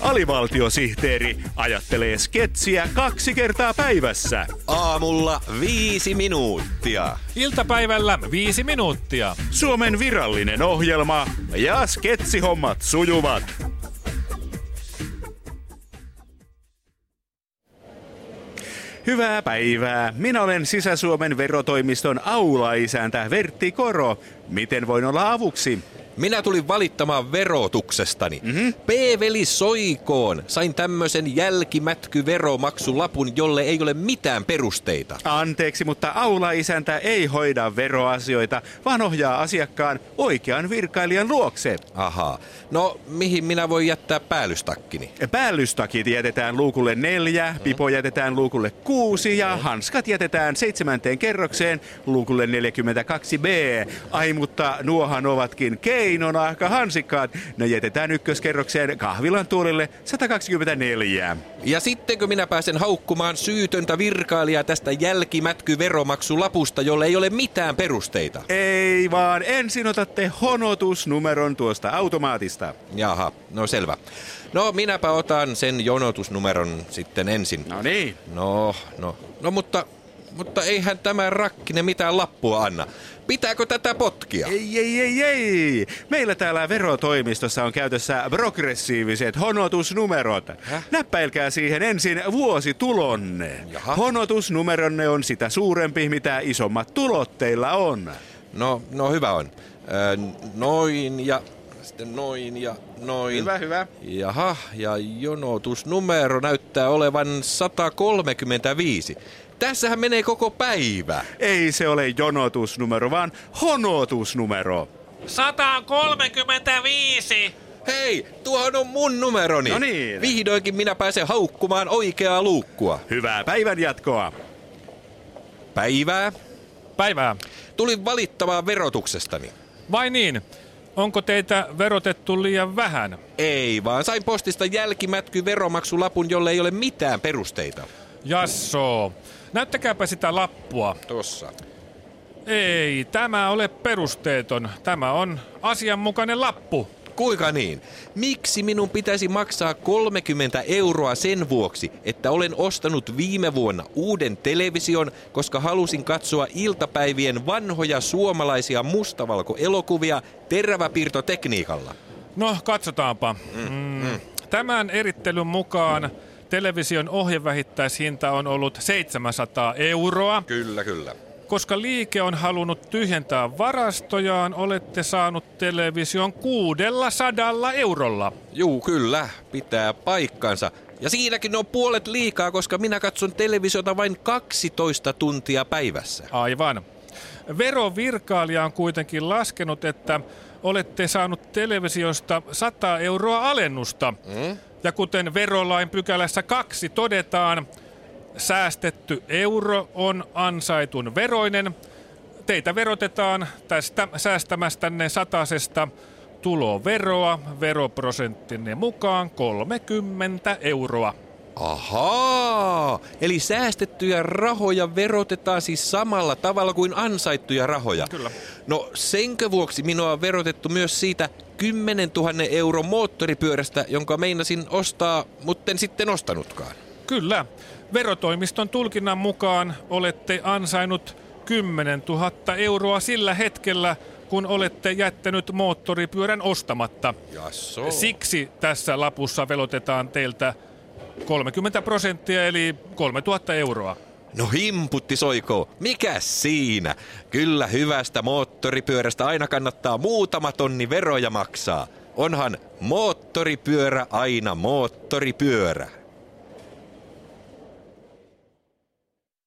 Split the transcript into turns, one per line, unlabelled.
Alivaltiosihteeri ajattelee sketsiä kaksi kertaa päivässä.
Aamulla viisi minuuttia.
Iltapäivällä viisi minuuttia.
Suomen virallinen ohjelma ja sketsihommat sujuvat. Hyvää päivää. Minä olen Sisä-Suomen verotoimiston aulaisäntä Vertti Koro. Miten voin olla avuksi?
Minä tulin valittamaan verotuksestani. Mm-hmm. P-veli soikoon. Sain tämmöisen jälkimätkyveromaksulapun, jolle ei ole mitään perusteita.
Anteeksi, mutta aula-isäntä ei hoida veroasioita, vaan ohjaa asiakkaan oikean virkailijan luokse.
Ahaa. No, mihin minä voin jättää päällystakkini?
Päällystakit jätetään luukulle neljä, mm. pipo jätetään luukulle kuusi ja mm. hanskat jätetään seitsemänteen kerrokseen luukulle 42b. Ai, mutta nuohan ovatkin kei keinonahka hansikkaat. Ne jätetään ykköskerrokseen kahvilan tuolille 124.
Ja sittenkö minä pääsen haukkumaan syytöntä virkailijaa tästä jälkimätkyveromaksulapusta, jolle ei ole mitään perusteita?
Ei vaan, ensin otatte honotusnumeron tuosta automaatista.
Jaha, no selvä. No minäpä otan sen jonotusnumeron sitten ensin.
No niin.
No, no, no mutta, mutta eihän tämä rakkine mitään lappua anna. Pitääkö tätä potkia?
Ei, ei, ei, ei. Meillä täällä verotoimistossa on käytössä progressiiviset honotusnumerot. Häh? Näppäilkää siihen ensin vuositulonne. Jaha. Honotusnumeronne on sitä suurempi, mitä isommat tulot teillä on.
No, no hyvä on. Öö, noin ja sitten noin ja noin.
Hyvä, hyvä.
Jaha, ja jonotusnumero näyttää olevan 135. Tässähän menee koko päivä.
Ei se ole jonotusnumero, vaan honotusnumero.
135.
Hei, tuohon on mun numeroni.
No niin.
Vihdoinkin minä pääsen haukkumaan oikeaa luukkua.
Hyvää päivän jatkoa.
Päivää.
Päivää.
Tulin valittamaan verotuksestani.
Vai niin? Onko teitä verotettu liian vähän?
Ei, vaan sain postista jälkimätky veromaksulapun, jolle ei ole mitään perusteita.
Jasso. Näyttäkääpä sitä lappua.
Tossa.
Ei, tämä ole perusteeton. Tämä on asianmukainen lappu.
Kuinka niin? Miksi minun pitäisi maksaa 30 euroa sen vuoksi, että olen ostanut viime vuonna uuden television, koska halusin katsoa iltapäivien vanhoja suomalaisia mustavalkoelokuvia teräväpiirtotekniikalla?
No, katsotaanpa. Mm, mm. Tämän erittelyn mukaan television ohjevähittäishinta on ollut 700 euroa.
Kyllä, kyllä.
Koska liike on halunnut tyhjentää varastojaan, olette saanut television 600 eurolla.
Juu, kyllä. Pitää paikkansa. Ja siinäkin on puolet liikaa, koska minä katson televisiota vain 12 tuntia päivässä.
Aivan. Verovirkailija on kuitenkin laskenut, että olette saanut televisiosta 100 euroa alennusta. Mm? Ja kuten verolain pykälässä kaksi todetaan, säästetty euro on ansaitun veroinen. Teitä verotetaan tästä säästämästänne satasesta tuloveroa veroprosenttinne mukaan 30 euroa.
Ahaa, eli säästettyjä rahoja verotetaan siis samalla tavalla kuin ansaittuja rahoja.
Kyllä.
No senkö vuoksi minua on verotettu myös siitä 10 000 euro moottoripyörästä, jonka meinasin ostaa, mutta en sitten ostanutkaan.
Kyllä. Verotoimiston tulkinnan mukaan olette ansainnut 10 000 euroa sillä hetkellä, kun olette jättänyt moottoripyörän ostamatta.
Jasso.
Siksi tässä lapussa velotetaan teiltä 30 prosenttia eli 3000 euroa.
No himputti soiko, mikä siinä? Kyllä hyvästä moottoripyörästä aina kannattaa muutama tonni veroja maksaa. Onhan moottoripyörä aina moottoripyörä.